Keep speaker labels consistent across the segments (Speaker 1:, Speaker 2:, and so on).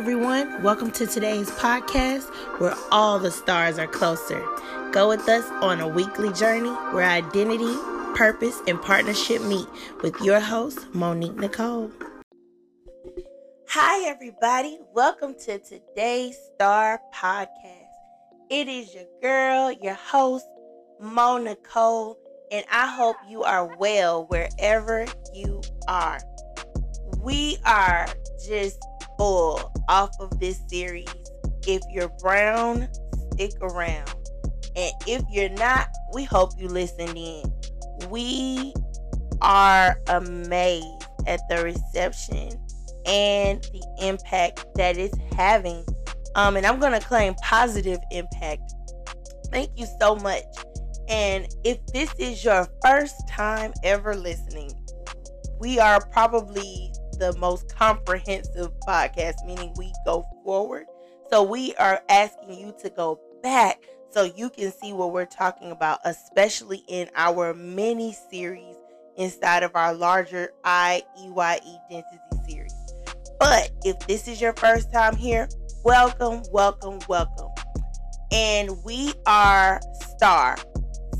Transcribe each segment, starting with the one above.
Speaker 1: everyone. Welcome to today's podcast where all the stars are closer. Go with us on a weekly journey where identity, purpose, and partnership meet with your host, Monique Nicole. Hi, everybody. Welcome to today's Star Podcast. It is your girl, your host, Mo Nicole, and I hope you are well wherever you are. We are just full off of this series. If you're brown, stick around. And if you're not, we hope you listened in. We are amazed at the reception and the impact that it's having. Um, and I'm going to claim positive impact. Thank you so much. And if this is your first time ever listening, we are probably the most comprehensive podcast, meaning we go forward. So we are asking you to go back so you can see what we're talking about, especially in our mini series inside of our larger IEYE density series. But if this is your first time here, welcome, welcome, welcome. And we are STAR,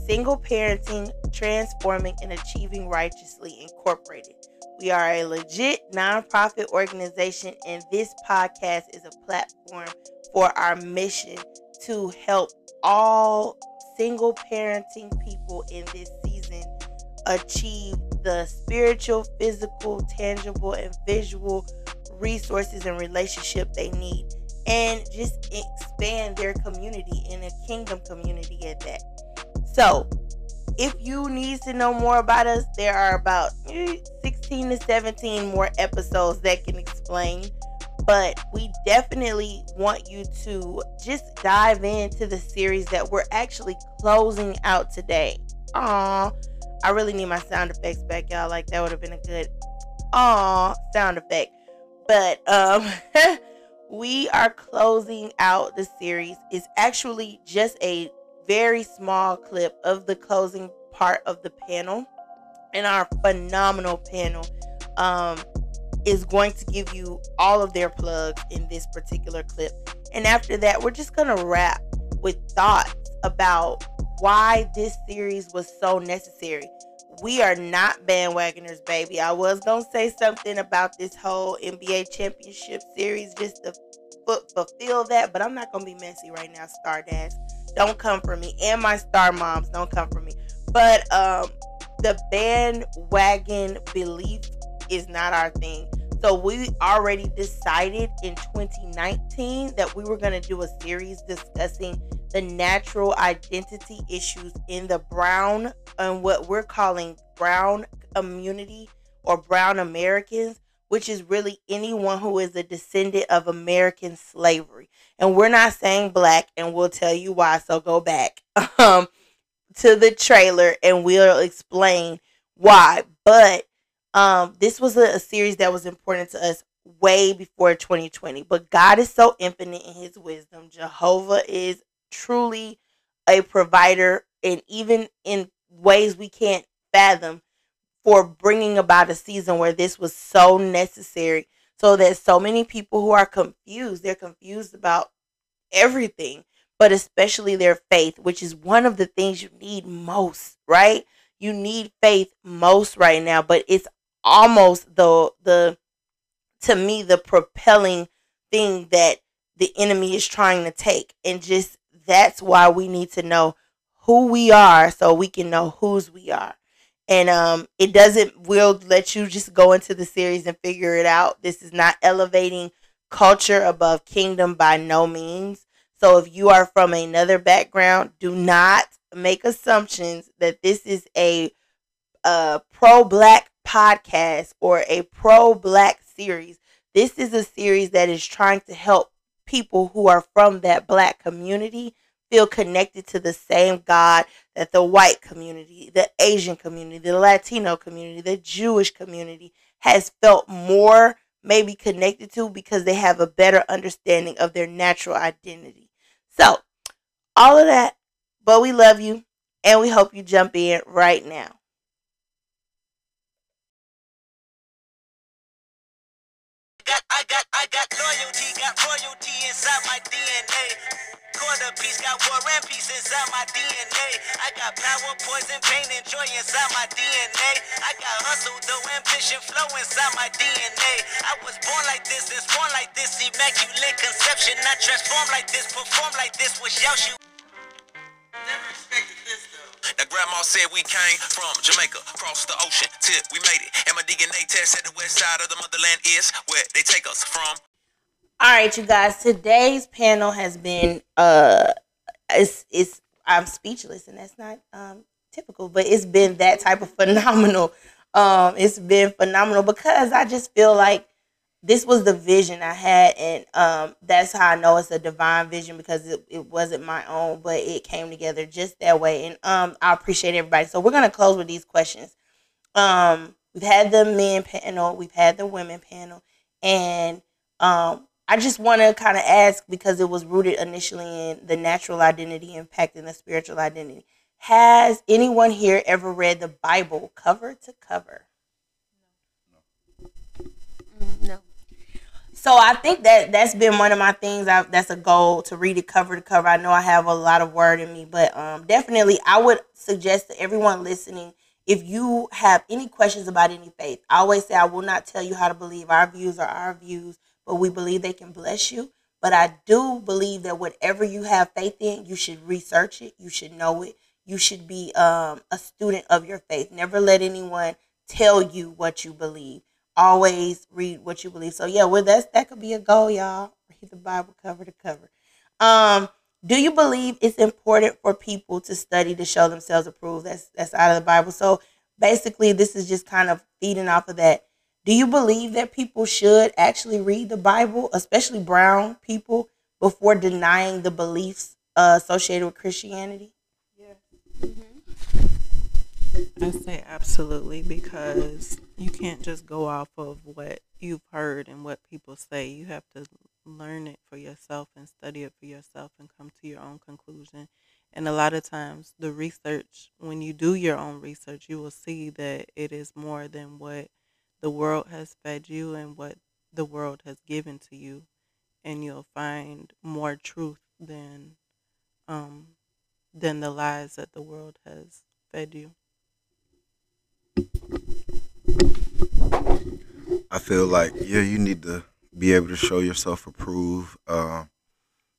Speaker 1: Single Parenting, Transforming, and Achieving Righteously Incorporated. We are a legit nonprofit organization, and this podcast is a platform for our mission to help all single parenting people in this season achieve the spiritual, physical, tangible, and visual resources and relationship they need and just expand their community in a kingdom community at that. So, if you need to know more about us, there are about 16 to 17 more episodes that can explain but we definitely want you to just dive into the series that we're actually closing out today. Aw, I really need my sound effects back, y'all. Like that would have been a good aw sound effect. But um we are closing out the series. It's actually just a very small clip of the closing part of the panel and our phenomenal panel. Um is going to give you all of their plugs in this particular clip. And after that, we're just going to wrap with thoughts about why this series was so necessary. We are not bandwagoners, baby. I was going to say something about this whole NBA championship series just to fulfill that, but I'm not going to be messy right now, Star Dads. Don't come for me. And my star moms, don't come for me. But um, the bandwagon belief is not our thing. So we already decided in 2019 that we were going to do a series discussing the natural identity issues in the brown and what we're calling brown community or brown Americans, which is really anyone who is a descendant of American slavery. And we're not saying black, and we'll tell you why. So go back um, to the trailer and we'll explain why. But um, this was a, a series that was important to us way before 2020. But God is so infinite in his wisdom. Jehovah is truly a provider, and even in ways we can't fathom, for bringing about a season where this was so necessary. So that so many people who are confused, they're confused about everything, but especially their faith, which is one of the things you need most, right? You need faith most right now, but it's almost the the to me the propelling thing that the enemy is trying to take and just that's why we need to know who we are so we can know whose we are and um it doesn't will let you just go into the series and figure it out this is not elevating culture above kingdom by no means so if you are from another background do not make assumptions that this is a uh pro black podcast or a pro black series. This is a series that is trying to help people who are from that black community feel connected to the same God that the white community, the Asian community, the Latino community, the Jewish community has felt more maybe connected to because they have a better understanding of their natural identity. So, all of that, but we love you and we hope you jump in right now. Got, I got, I got loyalty, got royalty
Speaker 2: inside my DNA. Quarter piece got war and peace inside my DNA. I got power, poison, pain, and joy inside my DNA. I got hustle, though, ambition, flow inside my DNA. I was born like this, and born like this, immaculate conception. I transform like this, perform like this, was Yeshua. Now grandma said we came from Jamaica, across the ocean till we made it. And my DNA test said the west side of the motherland is where they take us from.
Speaker 1: All right, you guys. Today's panel has been uh, it's it's I'm speechless, and that's not um typical, but it's been that type of phenomenal. Um, it's been phenomenal because I just feel like this was the vision I had, and um, that's how I know it's a divine vision because it, it wasn't my own, but it came together just that way. And um, I appreciate everybody. So we're gonna close with these questions. Um, we've had the men panel, we've had the women panel, and um, I just want to kind of ask because it was rooted initially in the natural identity impacting the spiritual identity. Has anyone here ever read the Bible cover to cover?
Speaker 3: Mm, no.
Speaker 1: So I think that that's been one of my things. I, that's a goal to read it cover to cover. I know I have a lot of word in me, but um, definitely I would suggest to everyone listening if you have any questions about any faith, I always say I will not tell you how to believe. Our views are our views but we believe they can bless you. But I do believe that whatever you have faith in, you should research it, you should know it, you should be um, a student of your faith. Never let anyone tell you what you believe. Always read what you believe. So yeah, well that's that could be a goal, y'all. Read the Bible cover to cover. Um, do you believe it's important for people to study to show themselves approved? That's that's out of the Bible. So basically, this is just kind of feeding off of that. Do you believe that people should actually read the Bible, especially brown people, before denying the beliefs uh, associated with Christianity?
Speaker 4: Yeah. Mm-hmm. I say absolutely because you can't just go off of what you've heard and what people say. You have to learn it for yourself and study it for yourself and come to your own conclusion. And a lot of times, the research, when you do your own research, you will see that it is more than what the world has fed you and what the world has given to you, and you'll find more truth than um, than the lies that the world has fed you.
Speaker 5: I feel like yeah, you need to be able to show yourself approved. Uh,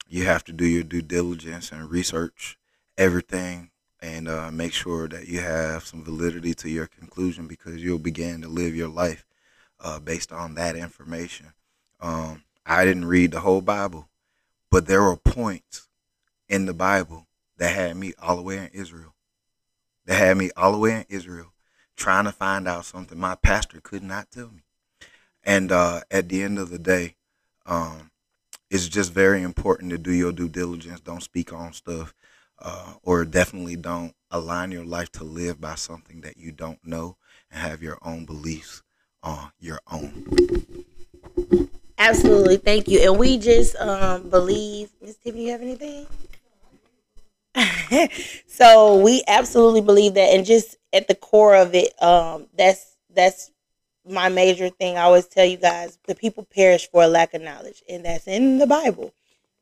Speaker 5: you have to do your due diligence and research everything and uh, make sure that you have some validity to your conclusion because you'll begin to live your life uh, based on that information. Um, I didn't read the whole Bible, but there were points in the Bible that had me all the way in Israel. That had me all the way in Israel trying to find out something my pastor could not tell me. And uh, at the end of the day, um, it's just very important to do your due diligence. Don't speak on stuff uh, or definitely don't align your life to live by something that you don't know and have your own beliefs on your own.
Speaker 1: Absolutely, thank you. And we just um, believe, Miss Tiffany, you have anything? so we absolutely believe that, and just at the core of it, um, that's that's my major thing. I always tell you guys: the people perish for a lack of knowledge, and that's in the Bible.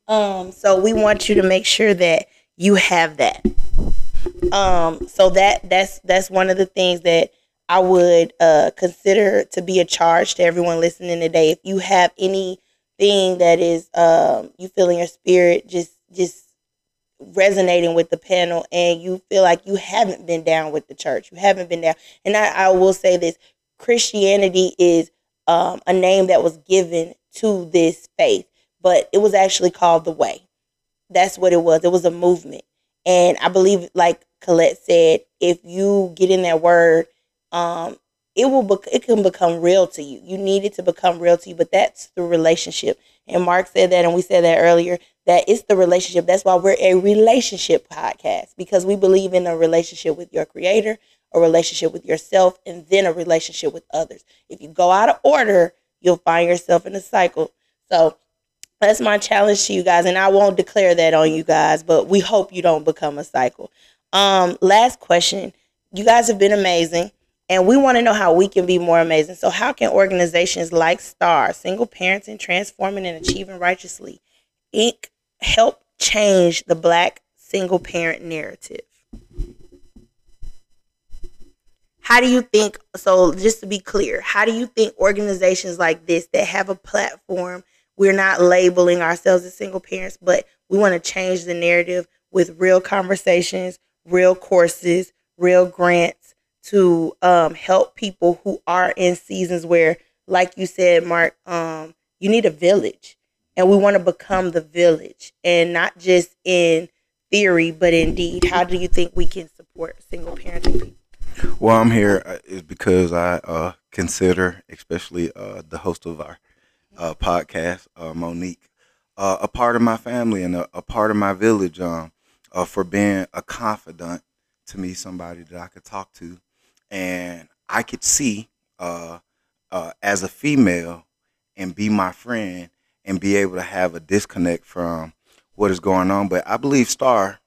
Speaker 1: Um, so we want you to make sure that you have that. Um, so that that's that's one of the things that I would uh, consider to be a charge to everyone listening today. If you have anything that is um, you feel in your spirit, just just resonating with the panel, and you feel like you haven't been down with the church, you haven't been down. And I, I will say this: Christianity is um, a name that was given to this faith, but it was actually called the Way. That's what it was. It was a movement. And I believe, like Colette said, if you get in that word, um, it will bec- it can become real to you. You need it to become real to you, but that's the relationship. And Mark said that, and we said that earlier. That it's the relationship. That's why we're a relationship podcast because we believe in a relationship with your creator, a relationship with yourself, and then a relationship with others. If you go out of order, you'll find yourself in a cycle. So that's my challenge to you guys, and I won't declare that on you guys, but we hope you don't become a cycle. Um, last question. You guys have been amazing, and we want to know how we can be more amazing. So, how can organizations like STAR, Single Parenting, Transforming, and Achieving Righteously, Inc. help change the black single parent narrative? How do you think so just to be clear, how do you think organizations like this that have a platform, we're not labeling ourselves as single parents, but we want to change the narrative with real conversations, real courses, real grants to um, help people who are in seasons where, like you said, Mark, um, you need a village. And we want to become the village and not just in theory, but indeed. How do you think we can support single parenting people?
Speaker 5: Well, I'm here uh, because I uh, consider, especially uh, the host of our uh, podcast, uh, Monique, uh, a part of my family and a, a part of my village. Um, for being a confidant to me, somebody that I could talk to, and I could see as a female and be my friend and be able to have a disconnect from what is going on. But I believe Star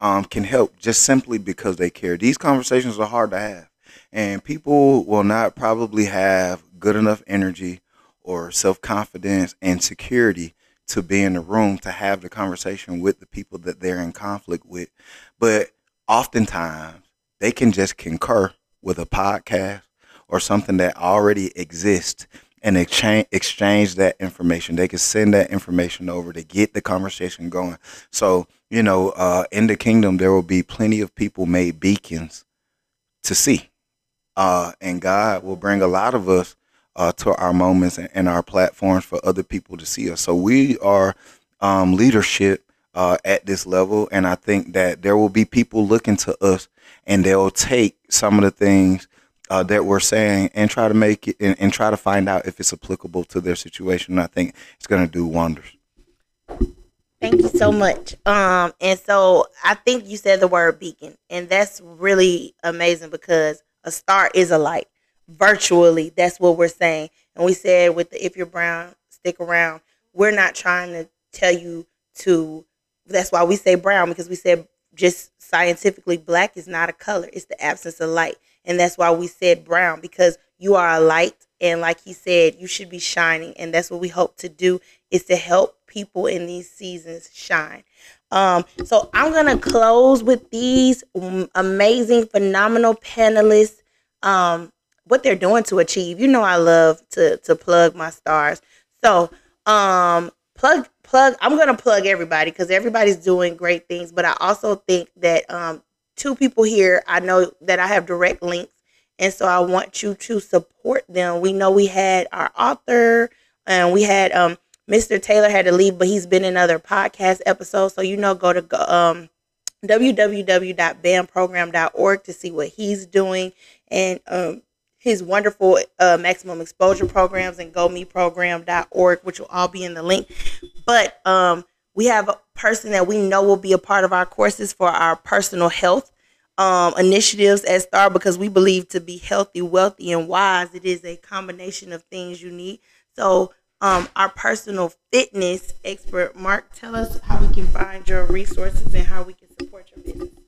Speaker 5: um, can help just simply because they care. These conversations are hard to have, and people will not probably have good enough energy or self confidence and security to be in the room to have the conversation with the people that they're in conflict with. But oftentimes they can just concur with a podcast or something that already exists and exchange exchange that information. They can send that information over to get the conversation going. So you know, uh, in the kingdom, there will be plenty of people made beacons to see, uh, and God will bring a lot of us uh, to our moments and, our platforms for other people to see us. So we are um, leadership uh, at this level, and I think that there will be people looking to us, and they'll take some of the things uh, that we're saying and try to make it and, and, try to find out if it's applicable to their situation. I think it's going to do wonders.
Speaker 1: Thank you so much. Um, and so I think you said the word beacon, and that's really amazing because a star is a light. Virtually, that's what we're saying. And we said with the if you're brown, stick around. We're not trying to tell you to. That's why we say brown because we said just scientifically, black is not a color; it's the absence of light. And that's why we said brown because you are a light. And like he said, you should be shining. And that's what we hope to do is to help people in these seasons shine. Um, so I'm to close with these amazing, phenomenal panelists. Um, what they're doing to achieve. You know, I love to to plug my stars. So, um, plug plug. I'm gonna plug everybody because everybody's doing great things. But I also think that um, two people here, I know that I have direct links. And so I want you to support them. We know we had our author and we had um Mr. Taylor had to leave, but he's been in other podcast episodes. So you know, go to um to see what he's doing and um his wonderful uh, maximum exposure programs and bamprogram.org, which will all be in the link. But um, we have a person that we know will be a part of our courses for our personal health um, initiatives at Star because we believe to be healthy, wealthy, and wise, it is a combination of things you need. So, um, our personal fitness expert, Mark, tell us how we can find your resources and how we can support your business.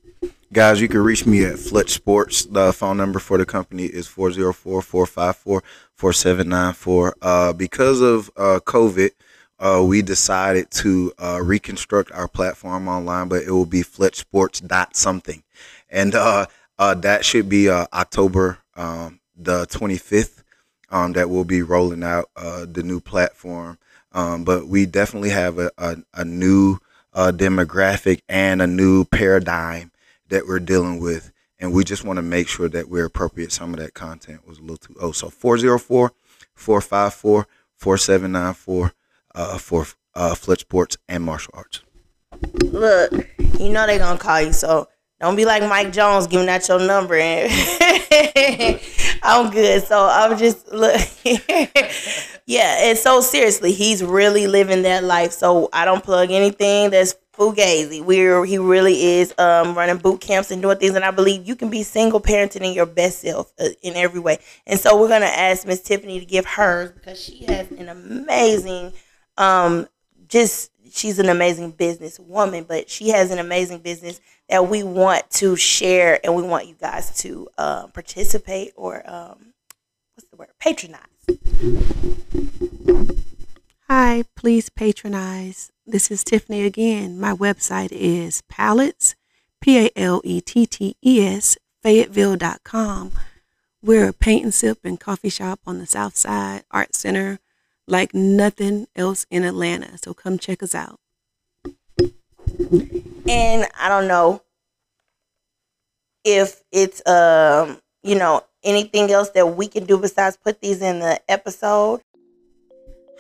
Speaker 5: Guys, you can reach me at Fletch Sports. The phone number for the company is 404 454 4794. Uh, because of uh, COVID, uh, we decided to uh, reconstruct our platform online, but it will be fletchsports dot something, and uh, uh, that should be October um, the 25th. Um, that will be rolling out the new platform, um, but we definitely have a, a, a new demographic and a new paradigm that we're dealing with, and we just want to make sure that we're appropriate. Some of that content was a little too old, so 404 454 4794 uh, for uh, Fletch Sports and martial arts.
Speaker 1: Look, you know they're gonna call you, so don't be like Mike Jones giving out your number. And I'm good, so I'm just look. yeah, and so seriously, he's really living that life. So I don't plug anything that's fugazi. We're he really is um, running boot camps and doing things, and I believe you can be single parenting in your best self uh, in every way. And so we're gonna ask Miss Tiffany to give hers because she has an amazing um, just she's an amazing business woman, but she has an amazing business that we want to share and we want you guys to uh, participate or um, what's the word patronize.
Speaker 3: Hi. Please patronize. This is Tiffany again. My website is palettes, P A L E T T E S, Fayetteville.com. We're a paint and sip and coffee shop on the South Side Art Center like nothing else in Atlanta. So come check us out.
Speaker 1: and I don't know if it's um you know anything else that we can do besides put these in the episode.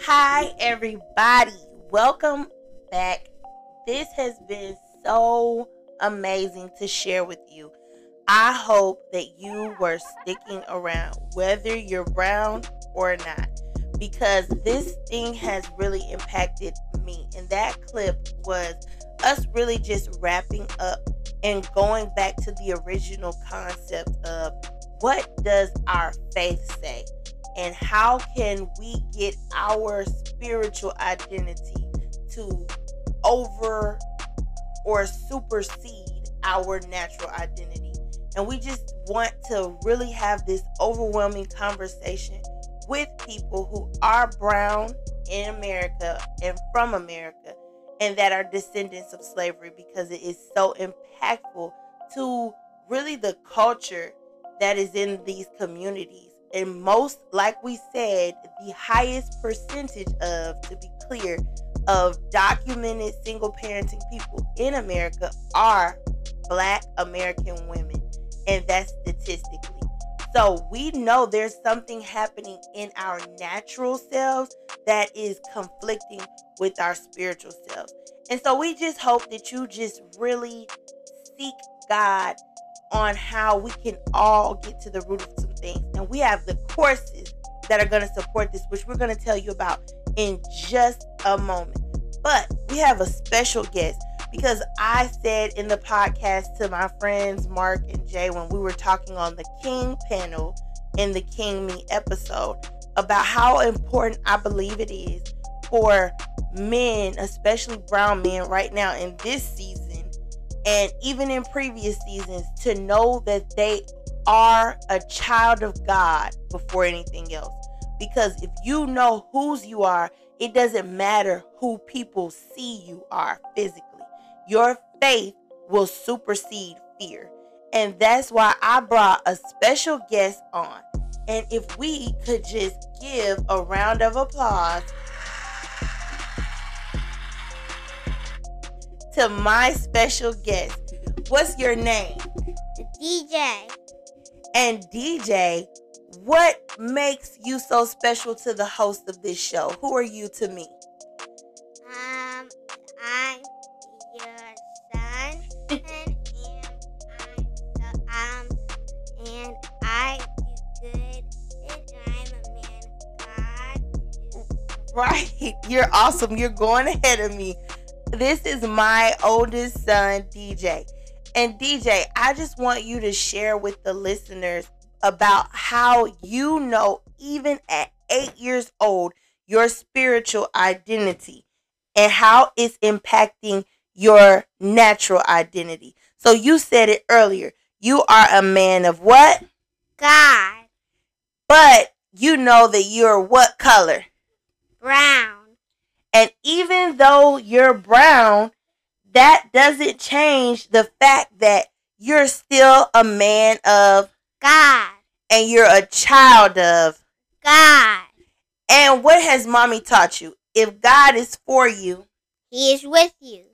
Speaker 1: Hi everybody, welcome back. This has been so amazing to share with you. I hope that you were sticking around, whether you're brown or not, because this thing has really impacted me. And that clip was us really just wrapping up and going back to the original concept of what does our faith say and how can we get our spiritual identity to over or supersede our natural identity and we just want to really have this overwhelming conversation with people who are brown in America and from America and that are descendants of slavery because it is so impactful to really the culture that is in these communities. And most, like we said, the highest percentage of, to be clear, of documented single parenting people in America are Black American women. And that's statistically. So we know there's something happening in our natural selves that is conflicting with our spiritual selves. And so we just hope that you just really seek God on how we can all get to the root of things. And we have the courses that are going to support this, which we're going to tell you about in just a moment. But we have a special guest because I said in the podcast to my friends Mark and Jay when we were talking on the King panel in the King Me episode about how important I believe it is for men, especially brown men, right now in this season and even in previous seasons, to know that they are a child of God before anything else. Because if you know whose you are, it doesn't matter who people see you are physically. Your faith will supersede fear. And that's why I brought a special guest on. And if we could just give a round of applause to my special guest. What's your name?
Speaker 6: DJ.
Speaker 1: And DJ, what makes you so special to the host of this show? Who are you to me?
Speaker 6: Um, I'm your son, and, and I'm so, um, and I do good, and I'm a man of God.
Speaker 1: Right. You're awesome. You're going ahead of me. This is my oldest son, DJ. And DJ, I just want you to share with the listeners about how you know, even at eight years old, your spiritual identity and how it's impacting your natural identity. So you said it earlier. You are a man of what?
Speaker 6: God.
Speaker 1: But you know that you're what color?
Speaker 6: Brown.
Speaker 1: And even though you're brown, that doesn't change the fact that you're still a man of
Speaker 6: God.
Speaker 1: and you're a child of.
Speaker 6: God.
Speaker 1: And what has mommy taught you? If God is for you
Speaker 6: He is with you.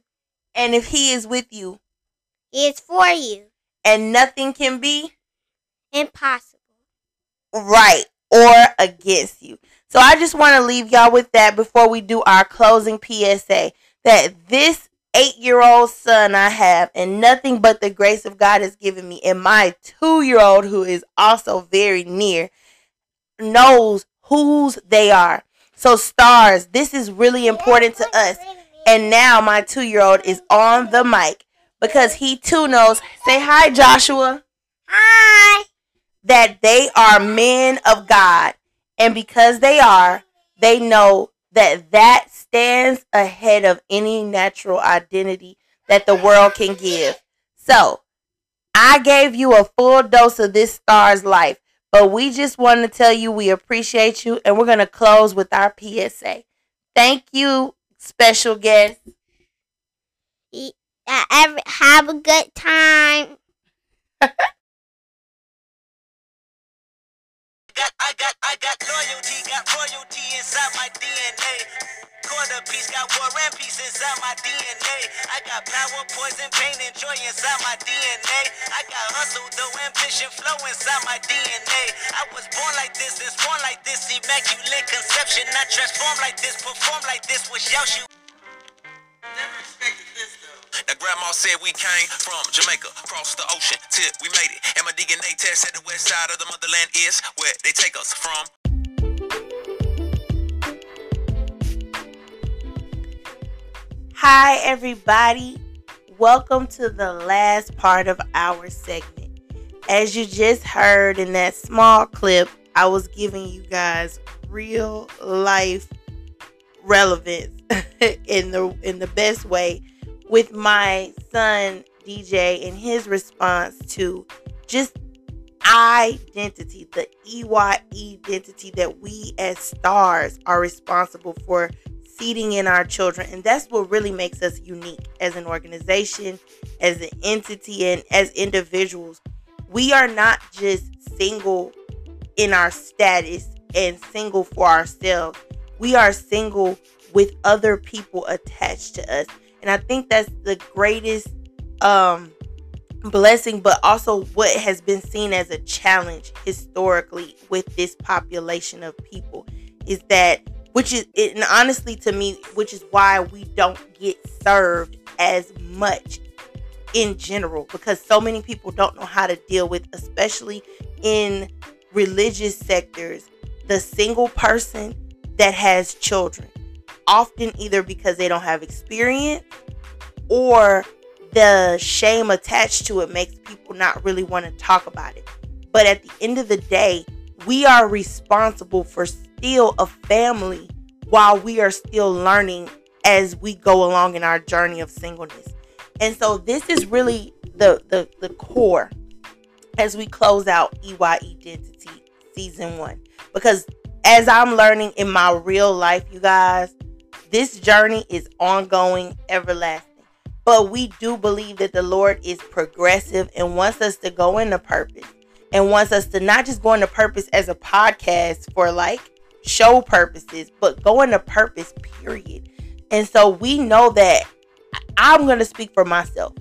Speaker 1: and if he is with you
Speaker 6: He is for you.
Speaker 1: and nothing can be
Speaker 6: Impossible.
Speaker 1: right or against you. So I just want to leave y'all with that before we do our closing PSA that this eight year old son I have, and nothing but the grace of God has given me, and my two year old, who is also very near, knows whose they are. So, stars, this is really important to us. And now my two year old is on the mic because he too knows. Say hi, Joshua
Speaker 6: Hi.
Speaker 1: that they are men of God. And because they are, they know that that stands ahead of any natural identity that the world can give. So, I gave you a full dose of this star's life, but we just want to tell you we appreciate you and we're going to close with our PSA. Thank you, special guest.
Speaker 6: Uh, have a good time.
Speaker 2: got, I got, I got loyalty, got royalty inside my DNA. Quarter piece, got war and peace inside my DNA. I got power, poison, pain, and joy inside my DNA. I got hustle, though ambition, flow inside my DNA. I was born like this, and born like this, immaculate conception. I transform like this, perform like this, was
Speaker 7: Yeshua. Grandma said we came from Jamaica, across the ocean till we made it. And my DNA test said the west side of the motherland is where they take us from.
Speaker 1: Hi, everybody. Welcome to the last part of our segment. As you just heard in that small clip, I was giving you guys real life relevance in the in the best way with my son DJ and his response to just identity, the EY identity that we as stars are responsible for seeding in our children. And that's what really makes us unique as an organization, as an entity, and as individuals. We are not just single in our status and single for ourselves. We are single with other people attached to us. And I think that's the greatest um blessing but also what has been seen as a challenge historically with this population of people is that which is and honestly to me which is why we don't get served as much in general because so many people don't know how to deal with especially in religious sectors the single person that has children often either because they don't have experience or the shame attached to it makes people not really want to talk about it. But at the end of the day, we are responsible for still a family while we are still learning as we go along in our journey of singleness. And so this is really the the, the core as we close out EY Identity season 1 because as I'm learning in my real life, you guys, this journey is ongoing, everlasting. But we do believe that the Lord is progressive and wants us to go into purpose and wants us to not just go into purpose as a podcast for like show purposes, but go into purpose, period. And so we know that I'm going to speak for myself.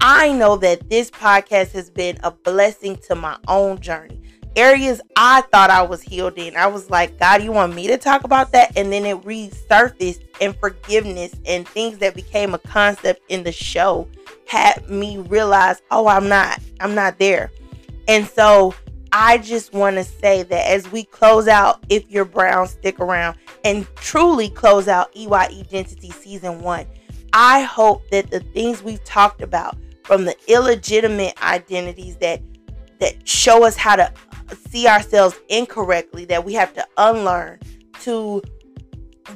Speaker 1: I know that this podcast has been a blessing to my own journey areas I thought I was healed in. I was like, God, you want me to talk about that? And then it resurfaced and forgiveness and things that became a concept in the show had me realize, oh, I'm not, I'm not there. And so I just want to say that as we close out If You're Brown, Stick Around and truly close out EY Identity Season 1, I hope that the things we've talked about from the illegitimate identities that that show us how to see ourselves incorrectly that we have to unlearn to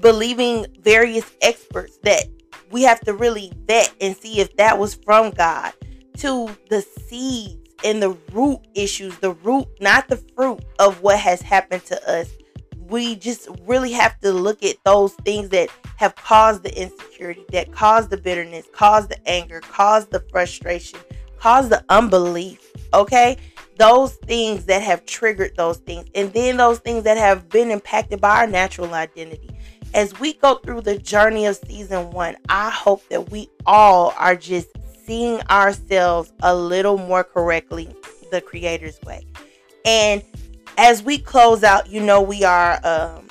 Speaker 1: believing various experts that we have to really vet and see if that was from God to the seeds and the root issues, the root, not the fruit of what has happened to us. We just really have to look at those things that have caused the insecurity, that caused the bitterness, caused the anger, caused the frustration, caused the unbelief. Okay those things that have triggered those things, and then those things that have been impacted by our natural identity. As we go through the journey of season one, I hope that we all are just seeing ourselves a little more correctly the creator's way. And as we close out, you know, we are um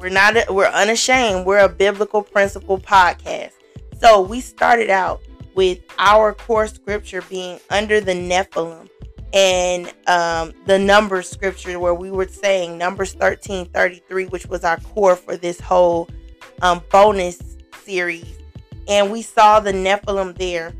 Speaker 1: we're not we're unashamed. We're a biblical principle podcast. So we started out with our core scripture being under the Nephilim and um, the number scripture where we were saying numbers 13 33 which was our core for this whole um, bonus series. And we saw the nephilim there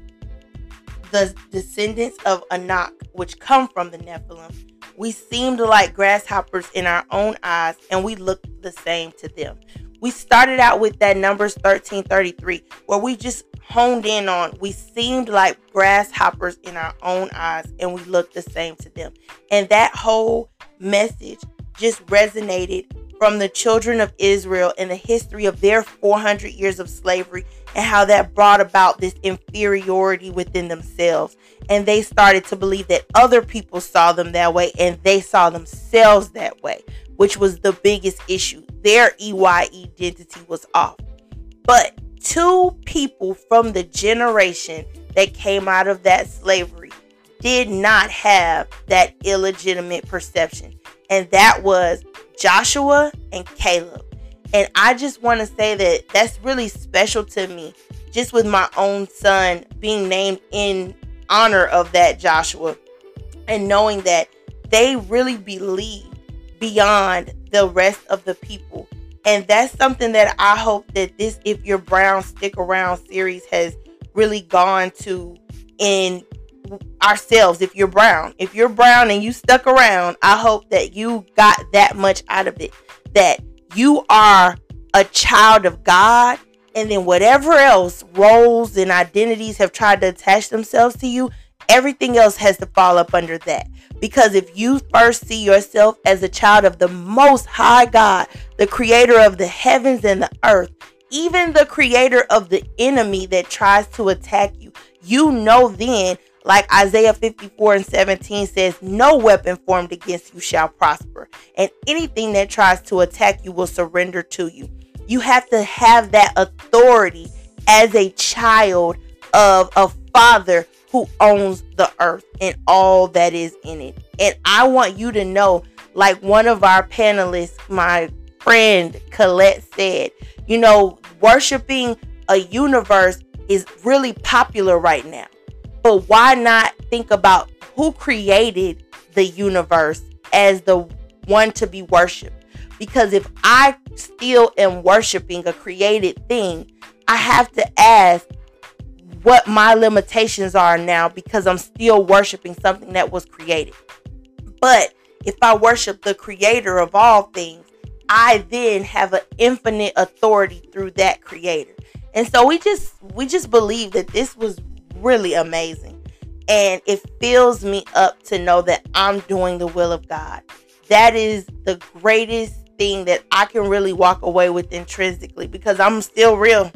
Speaker 1: the descendants of anak which come from the nephilim. We seemed like grasshoppers in our own eyes and we looked the same to them we started out with that numbers 1333 where we just honed in on we seemed like grasshoppers in our own eyes and we looked the same to them and that whole message just resonated from the children of Israel and the history of their 400 years of slavery and how that brought about this inferiority within themselves. And they started to believe that other people saw them that way and they saw themselves that way, which was the biggest issue. Their EY identity was off. But two people from the generation that came out of that slavery did not have that illegitimate perception. And that was Joshua and Caleb. And I just want to say that that's really special to me, just with my own son being named in honor of that Joshua and knowing that they really believe beyond the rest of the people. And that's something that I hope that this If You're Brown Stick Around series has really gone to in ourselves if you're brown. If you're brown and you stuck around, I hope that you got that much out of it. That you are a child of God, and then whatever else roles and identities have tried to attach themselves to you, everything else has to fall up under that. Because if you first see yourself as a child of the Most High God, the creator of the heavens and the earth, even the creator of the enemy that tries to attack you, you know then like Isaiah 54 and 17 says, No weapon formed against you shall prosper, and anything that tries to attack you will surrender to you. You have to have that authority as a child of a father who owns the earth and all that is in it. And I want you to know, like one of our panelists, my friend Colette said, you know, worshiping a universe is really popular right now. But why not think about who created the universe as the one to be worshiped? Because if I still am worshiping a created thing, I have to ask what my limitations are now because I'm still worshiping something that was created. But if I worship the creator of all things, I then have an infinite authority through that creator. And so we just we just believe that this was really amazing. And it fills me up to know that I'm doing the will of God. That is the greatest thing that I can really walk away with intrinsically because I'm still real.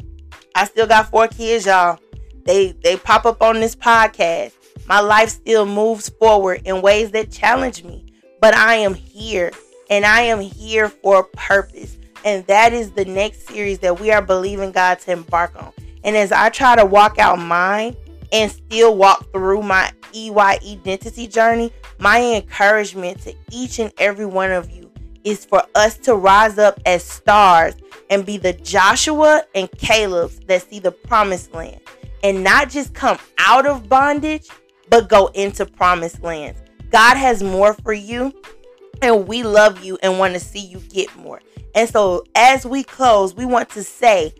Speaker 1: I still got four kids, y'all. They they pop up on this podcast. My life still moves forward in ways that challenge me. But I am here and I am here for a purpose. And that is the next series that we are believing God to embark on. And as I try to walk out mine, and still walk through my EY identity journey, my encouragement to each and every one of you is for us to rise up as stars and be the Joshua and Caleb's that see the promised land and not just come out of bondage, but go into promised lands. God has more for you, and we love you and want to see you get more. And so, as we close, we want to say,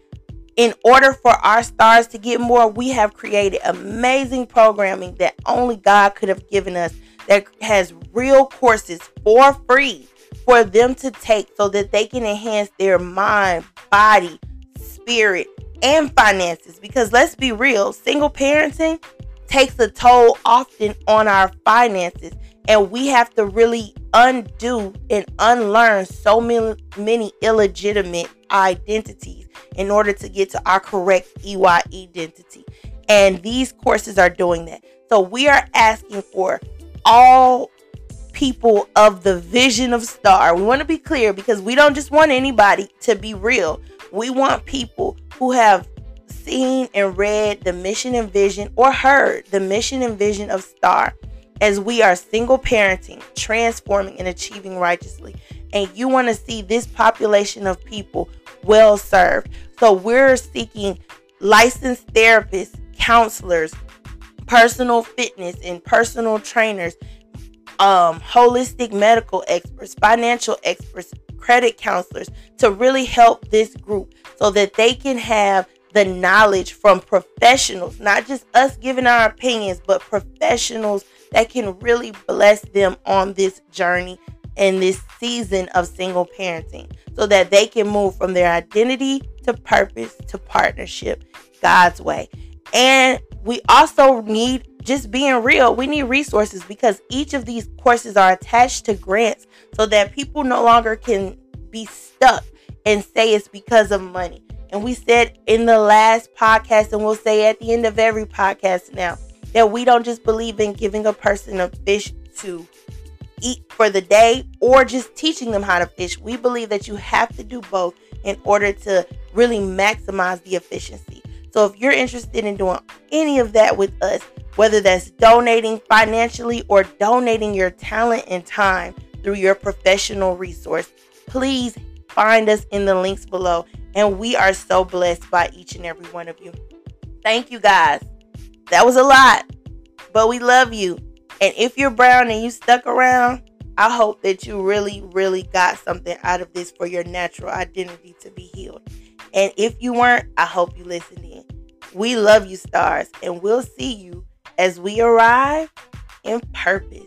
Speaker 1: in order for our stars to get more, we have created amazing programming that only God could have given us that has real courses for free for them to take so that they can enhance their mind, body, spirit, and finances. Because let's be real, single parenting takes a toll often on our finances and we have to really undo and unlearn so many, many illegitimate identities in order to get to our correct EY identity. And these courses are doing that. So we are asking for all people of the vision of star. We want to be clear because we don't just want anybody to be real. We want people who have seen and read the mission and vision or heard the mission and vision of star as we are single parenting, transforming, and achieving righteously. And you want to see this population of people well served. So we're seeking licensed therapists, counselors, personal fitness and personal trainers, um, holistic medical experts, financial experts, credit counselors to really help this group so that they can have the knowledge from professionals, not just us giving our opinions, but professionals that can really bless them on this journey and this season of single parenting so that they can move from their identity to purpose to partnership God's way. And we also need just being real, we need resources because each of these courses are attached to grants so that people no longer can be stuck and say it's because of money. And we said in the last podcast, and we'll say at the end of every podcast now, that we don't just believe in giving a person a fish to eat for the day or just teaching them how to fish. We believe that you have to do both in order to really maximize the efficiency. So if you're interested in doing any of that with us, whether that's donating financially or donating your talent and time through your professional resource, please find us in the links below. And we are so blessed by each and every one of you. Thank you guys. That was a lot, but we love you. And if you're brown and you stuck around, I hope that you really, really got something out of this for your natural identity to be healed. And if you weren't, I hope you listened in. We love you, stars, and we'll see you as we arrive in purpose.